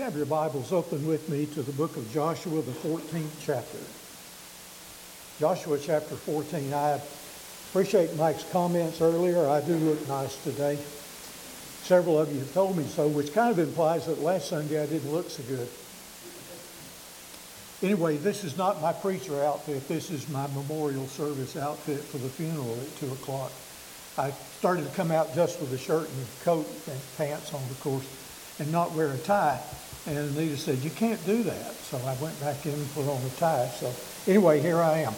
you have your Bibles open with me to the book of Joshua, the 14th chapter. Joshua chapter 14. I appreciate Mike's comments earlier. I do look nice today. Several of you have told me so, which kind of implies that last Sunday I didn't look so good. Anyway, this is not my preacher outfit. This is my memorial service outfit for the funeral at 2 o'clock. I started to come out just with a shirt and coat and pants on, of course, and not wear a tie. And Anita said, You can't do that. So I went back in and put on the tie. So anyway, here I am.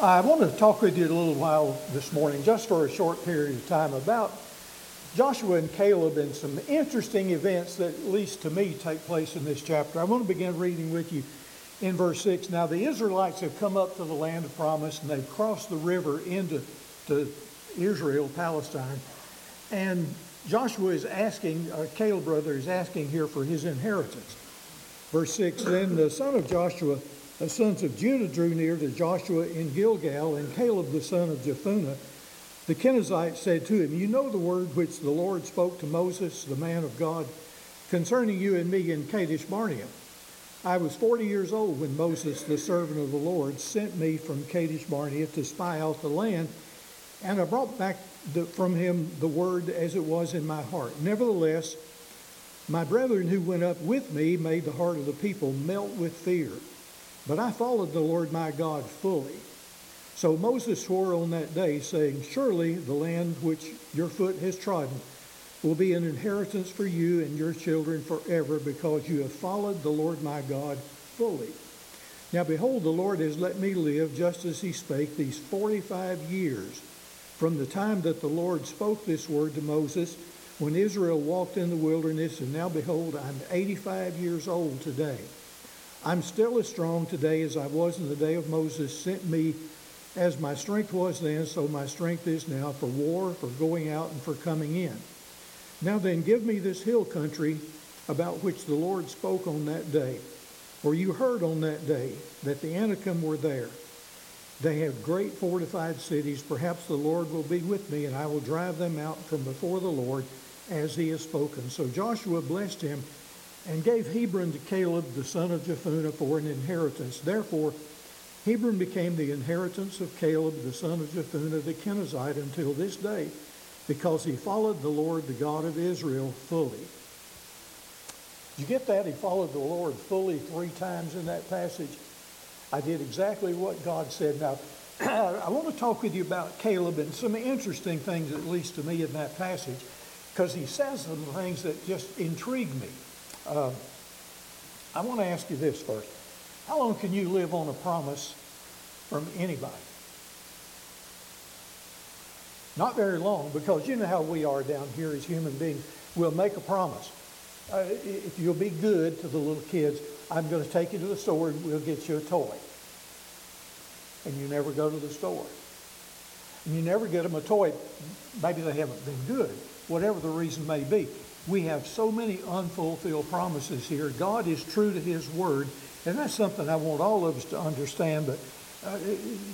I want to talk with you a little while this morning, just for a short period of time, about Joshua and Caleb and some interesting events that, at least to me, take place in this chapter. I want to begin reading with you in verse 6. Now, the Israelites have come up to the land of promise and they've crossed the river into to Israel, Palestine. And Joshua is asking, uh, Caleb brother is asking here for his inheritance. Verse 6 Then the son of Joshua, the sons of Judah, drew near to Joshua in Gilgal, and Caleb the son of Jephunneh, the Kenizzite, said to him, You know the word which the Lord spoke to Moses, the man of God, concerning you and me in Kadesh Barnea. I was 40 years old when Moses, the servant of the Lord, sent me from Kadesh Barnea to spy out the land, and I brought back the, from him the word as it was in my heart. Nevertheless, my brethren who went up with me made the heart of the people melt with fear. But I followed the Lord my God fully. So Moses swore on that day, saying, Surely the land which your foot has trodden will be an inheritance for you and your children forever, because you have followed the Lord my God fully. Now behold, the Lord has let me live just as he spake these 45 years from the time that the Lord spoke this word to Moses when Israel walked in the wilderness, and now behold, I'm 85 years old today. I'm still as strong today as I was in the day of Moses sent me, as my strength was then, so my strength is now for war, for going out, and for coming in. Now then, give me this hill country about which the Lord spoke on that day. For you heard on that day that the Anakim were there. They have great fortified cities. Perhaps the Lord will be with me, and I will drive them out from before the Lord as he has spoken. So Joshua blessed him and gave Hebron to Caleb, the son of Jephunneh, for an inheritance. Therefore, Hebron became the inheritance of Caleb, the son of Jephunneh, the Kenizzite, until this day, because he followed the Lord, the God of Israel, fully. You get that? He followed the Lord fully three times in that passage. I did exactly what God said. Now, I want to talk with you about Caleb and some interesting things, at least to me, in that passage, because he says some things that just intrigue me. Uh, I want to ask you this first. How long can you live on a promise from anybody? Not very long, because you know how we are down here as human beings. We'll make a promise. Uh, if you'll be good to the little kids, I'm going to take you to the store and we'll get you a toy. And you never go to the store. And you never get them a toy. Maybe they haven't been good, whatever the reason may be. We have so many unfulfilled promises here. God is true to his word, and that's something I want all of us to understand. But uh,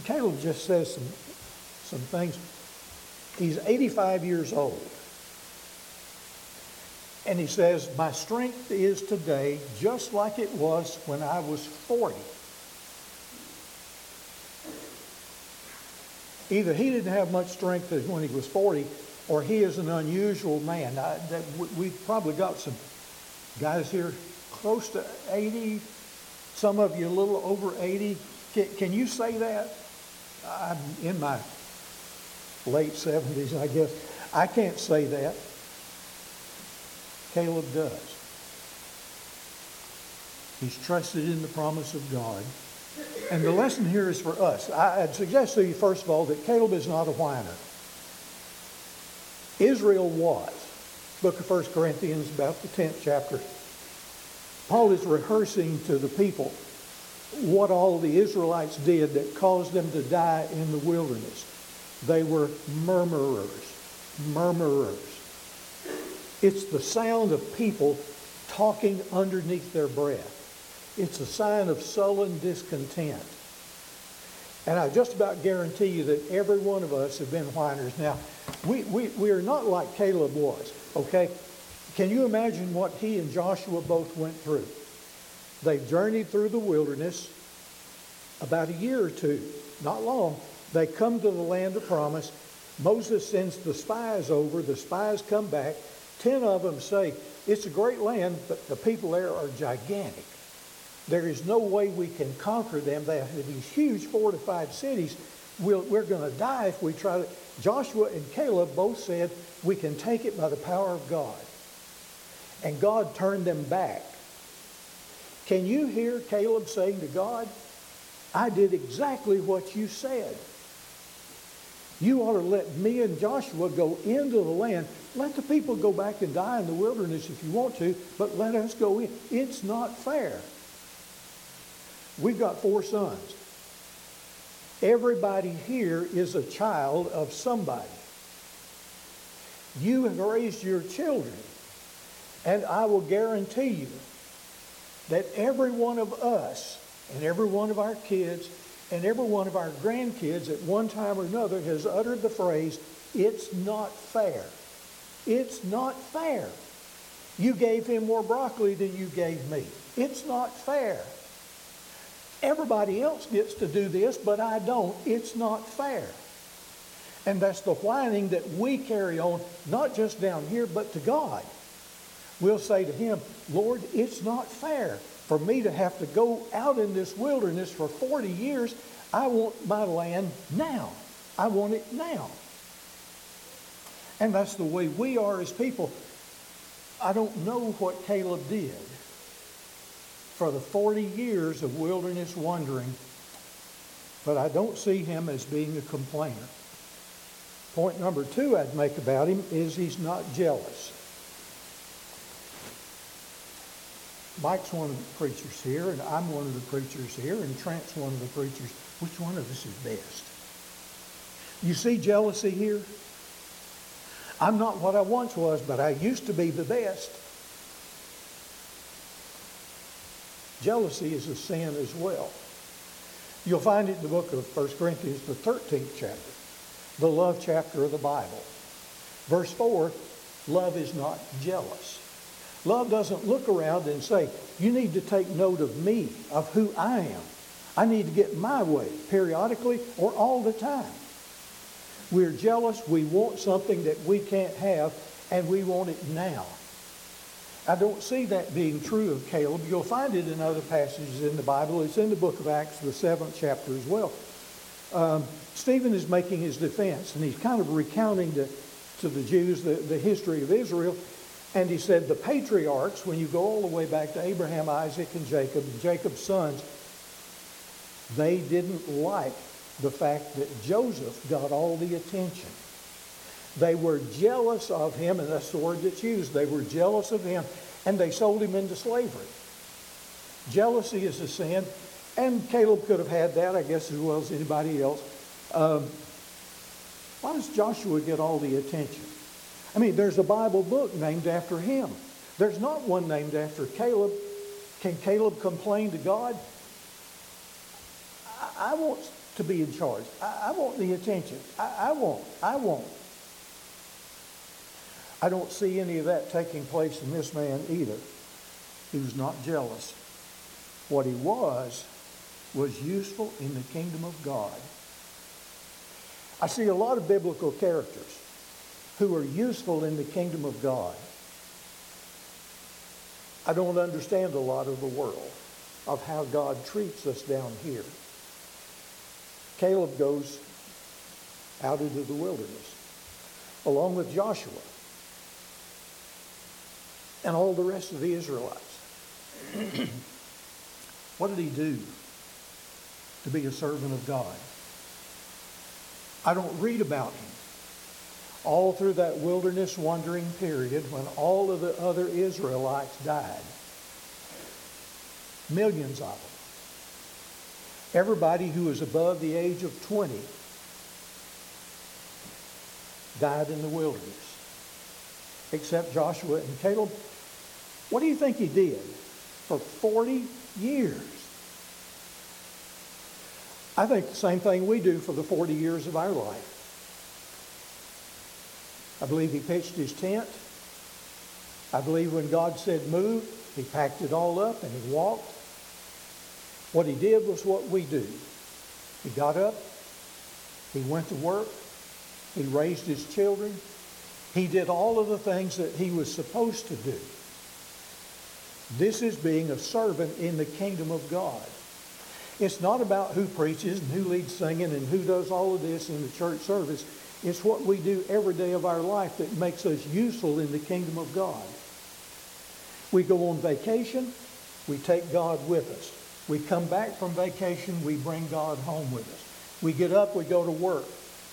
Caleb just says some, some things. He's 85 years old. And he says, My strength is today just like it was when I was 40. Either he didn't have much strength when he was 40, or he is an unusual man. I, that, we've probably got some guys here close to 80, some of you a little over 80. Can, can you say that? I'm in my late 70s, I guess. I can't say that. Caleb does. He's trusted in the promise of God. And the lesson here is for us. I'd suggest to you, first of all, that Caleb is not a whiner. Israel was. Book of 1 Corinthians, about the 10th chapter. Paul is rehearsing to the people what all the Israelites did that caused them to die in the wilderness. They were murmurers, murmurers. It's the sound of people talking underneath their breath. It's a sign of sullen discontent. And I just about guarantee you that every one of us have been whiners. Now, we, we, we are not like Caleb was, okay? Can you imagine what he and Joshua both went through? They've journeyed through the wilderness about a year or two, not long. They come to the land of promise. Moses sends the spies over. The spies come back. Ten of them say, It's a great land, but the people there are gigantic. There is no way we can conquer them. They have these huge fortified cities. We'll, we're going to die if we try to. Joshua and Caleb both said, We can take it by the power of God. And God turned them back. Can you hear Caleb saying to God, I did exactly what you said. You ought to let me and Joshua go into the land. Let the people go back and die in the wilderness if you want to, but let us go in. It's not fair. We've got four sons. Everybody here is a child of somebody. You have raised your children, and I will guarantee you that every one of us and every one of our kids and every one of our grandkids at one time or another has uttered the phrase, it's not fair. It's not fair. You gave him more broccoli than you gave me. It's not fair. Everybody else gets to do this, but I don't. It's not fair. And that's the whining that we carry on, not just down here, but to God. We'll say to him, Lord, it's not fair for me to have to go out in this wilderness for 40 years. I want my land now. I want it now. And that's the way we are as people. I don't know what Caleb did for the 40 years of wilderness wandering, but I don't see him as being a complainer. Point number two I'd make about him is he's not jealous. Mike's one of the preachers here, and I'm one of the preachers here, and Trent's one of the preachers. Which one of us is best? You see jealousy here? I'm not what I once was, but I used to be the best. Jealousy is a sin as well. You'll find it in the book of 1 Corinthians, the 13th chapter, the love chapter of the Bible. Verse 4 love is not jealous. Love doesn't look around and say, You need to take note of me, of who I am. I need to get my way periodically or all the time. We're jealous. We want something that we can't have, and we want it now. I don't see that being true of Caleb. You'll find it in other passages in the Bible. It's in the book of Acts, the seventh chapter as well. Um, Stephen is making his defense, and he's kind of recounting to, to the Jews the, the history of Israel. And he said, the patriarchs, when you go all the way back to Abraham, Isaac, and Jacob, Jacob's sons, they didn't like the fact that Joseph got all the attention. They were jealous of him, and that's the word that's used. They were jealous of him, and they sold him into slavery. Jealousy is a sin, and Caleb could have had that, I guess, as well as anybody else. Um, why does Joshua get all the attention? I mean, there's a Bible book named after him. There's not one named after Caleb. Can Caleb complain to God? I, I want to be in charge. I, I want the attention. I, I won't. I won't. I don't see any of that taking place in this man either. He was not jealous. What he was, was useful in the kingdom of God. I see a lot of biblical characters who are useful in the kingdom of God. I don't understand a lot of the world of how God treats us down here. Caleb goes out into the wilderness along with Joshua and all the rest of the Israelites. what did he do to be a servant of God? I don't read about him. All through that wilderness wandering period when all of the other Israelites died, millions of them. Everybody who was above the age of 20 died in the wilderness, except Joshua and Caleb. What do you think he did for 40 years? I think the same thing we do for the 40 years of our life. I believe he pitched his tent. I believe when God said move, he packed it all up and he walked. What he did was what we do. He got up, he went to work, he raised his children, he did all of the things that he was supposed to do. This is being a servant in the kingdom of God. It's not about who preaches and who leads singing and who does all of this in the church service. It's what we do every day of our life that makes us useful in the kingdom of God. We go on vacation, we take God with us. We come back from vacation, we bring God home with us. We get up, we go to work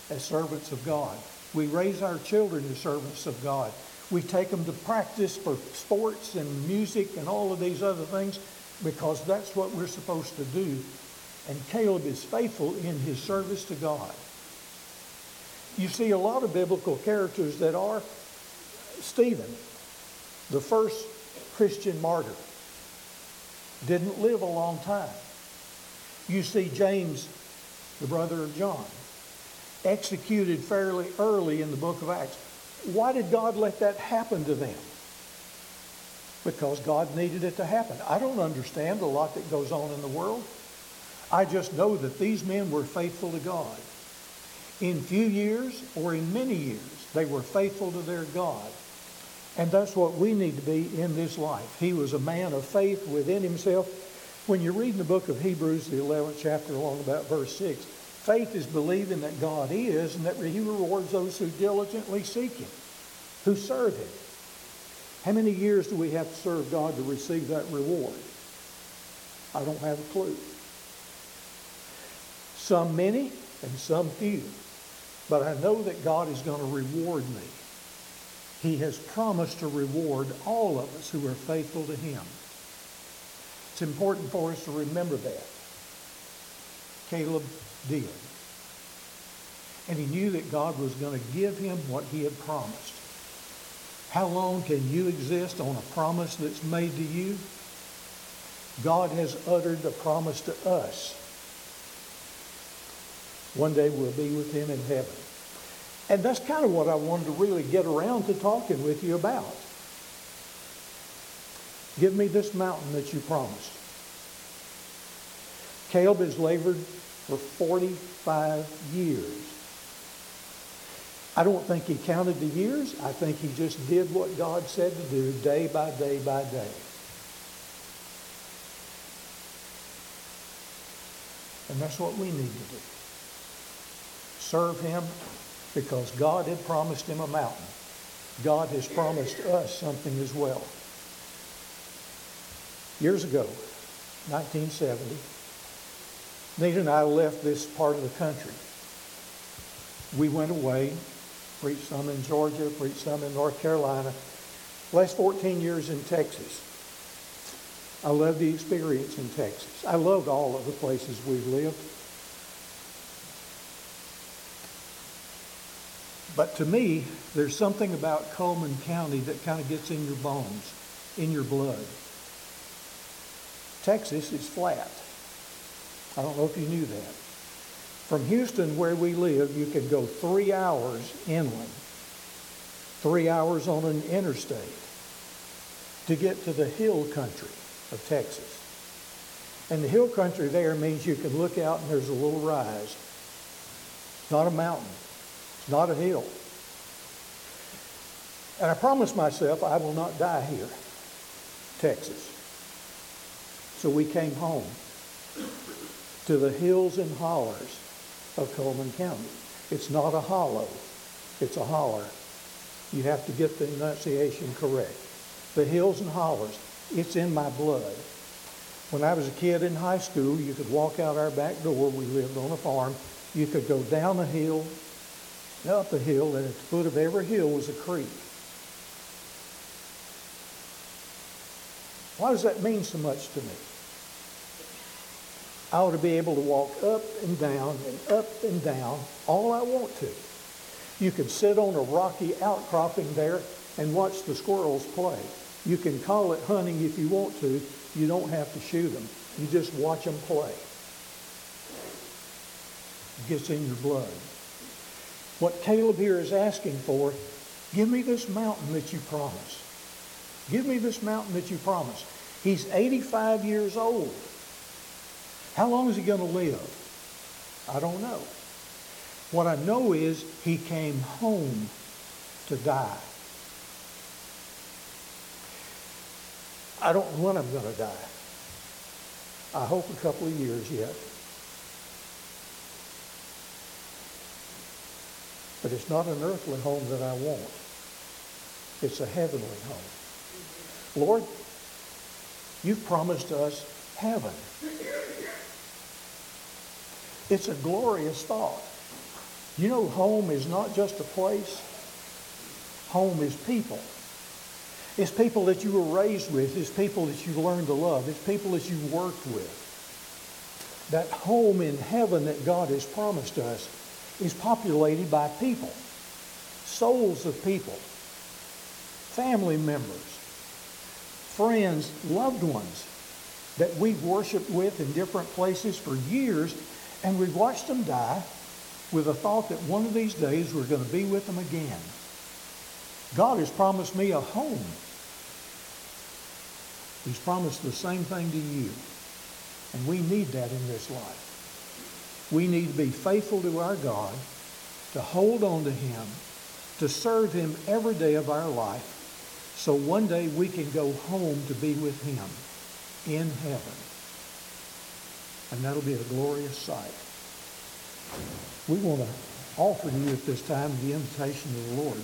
as servants of God. We raise our children as servants of God. We take them to practice for sports and music and all of these other things because that's what we're supposed to do. And Caleb is faithful in his service to God. You see a lot of biblical characters that are. Stephen, the first Christian martyr, didn't live a long time. You see James, the brother of John, executed fairly early in the book of Acts. Why did God let that happen to them? Because God needed it to happen. I don't understand a lot that goes on in the world. I just know that these men were faithful to God. In few years or in many years, they were faithful to their God. And that's what we need to be in this life. He was a man of faith within himself. When you read in the book of Hebrews, the 11th chapter, along about verse 6, faith is believing that God is and that he rewards those who diligently seek him, who serve him. How many years do we have to serve God to receive that reward? I don't have a clue. Some many and some few. But I know that God is going to reward me. He has promised to reward all of us who are faithful to him. It's important for us to remember that. Caleb did. And he knew that God was going to give him what he had promised. How long can you exist on a promise that's made to you? God has uttered a promise to us. One day we'll be with him in heaven. And that's kind of what I wanted to really get around to talking with you about. Give me this mountain that you promised. Caleb has labored for 45 years. I don't think he counted the years. I think he just did what God said to do day by day by day. And that's what we need to do. Serve him because God had promised him a mountain. God has promised us something as well. Years ago, 1970, Nita and I left this part of the country. We went away, preached some in Georgia, preached some in North Carolina. Last 14 years in Texas. I loved the experience in Texas. I loved all of the places we've lived. But to me, there's something about Coleman County that kind of gets in your bones, in your blood. Texas is flat. I don't know if you knew that. From Houston, where we live, you could go three hours inland, three hours on an interstate to get to the hill country of Texas. And the hill country there means you can look out and there's a little rise. Not a mountain. Not a hill. And I promised myself I will not die here, Texas. So we came home to the hills and hollers of Coleman County. It's not a hollow, it's a holler. You have to get the enunciation correct. The hills and hollers, it's in my blood. When I was a kid in high school, you could walk out our back door. We lived on a farm. You could go down a hill, up a hill, and at the foot of every hill was a creek. Why does that mean so much to me? I ought to be able to walk up and down and up and down all I want to. You can sit on a rocky outcropping there and watch the squirrels play. You can call it hunting if you want to. You don't have to shoot them. You just watch them play. It gets in your blood. What Caleb here is asking for, give me this mountain that you promised. Give me this mountain that you promised. He's 85 years old. How long is he going to live? I don't know. What I know is he came home to die. I don't know when I'm going to die. I hope a couple of years yet. But it's not an earthly home that I want. It's a heavenly home. Lord, you've promised us heaven. It's a glorious thought. You know, home is not just a place. Home is people. It's people that you were raised with. It's people that you learned to love. It's people that you worked with. That home in heaven that God has promised us is populated by people, souls of people, family members, friends, loved ones that we've worshiped with in different places for years, and we've watched them die with the thought that one of these days we're going to be with them again. God has promised me a home. He's promised the same thing to you. And we need that in this life. We need to be faithful to our God, to hold on to Him, to serve Him every day of our life, so one day we can go home to be with Him in heaven. And that'll be a glorious sight. We want to offer you at this time the invitation of the Lord.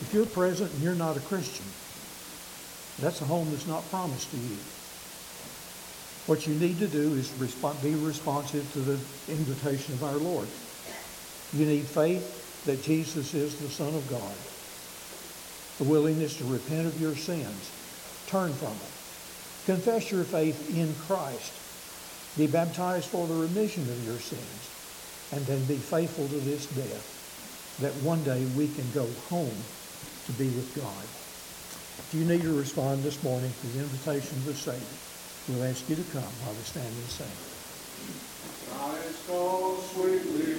If you're present and you're not a Christian, that's a home that's not promised to you. What you need to do is respond, be responsive to the invitation of our Lord. You need faith that Jesus is the Son of God, a willingness to repent of your sins, turn from them, confess your faith in Christ, be baptized for the remission of your sins, and then be faithful to this death, that one day we can go home to be with God. If you need to respond this morning to the invitation of the Savior, we'll ask you to come while we stand and sing. I so sweetly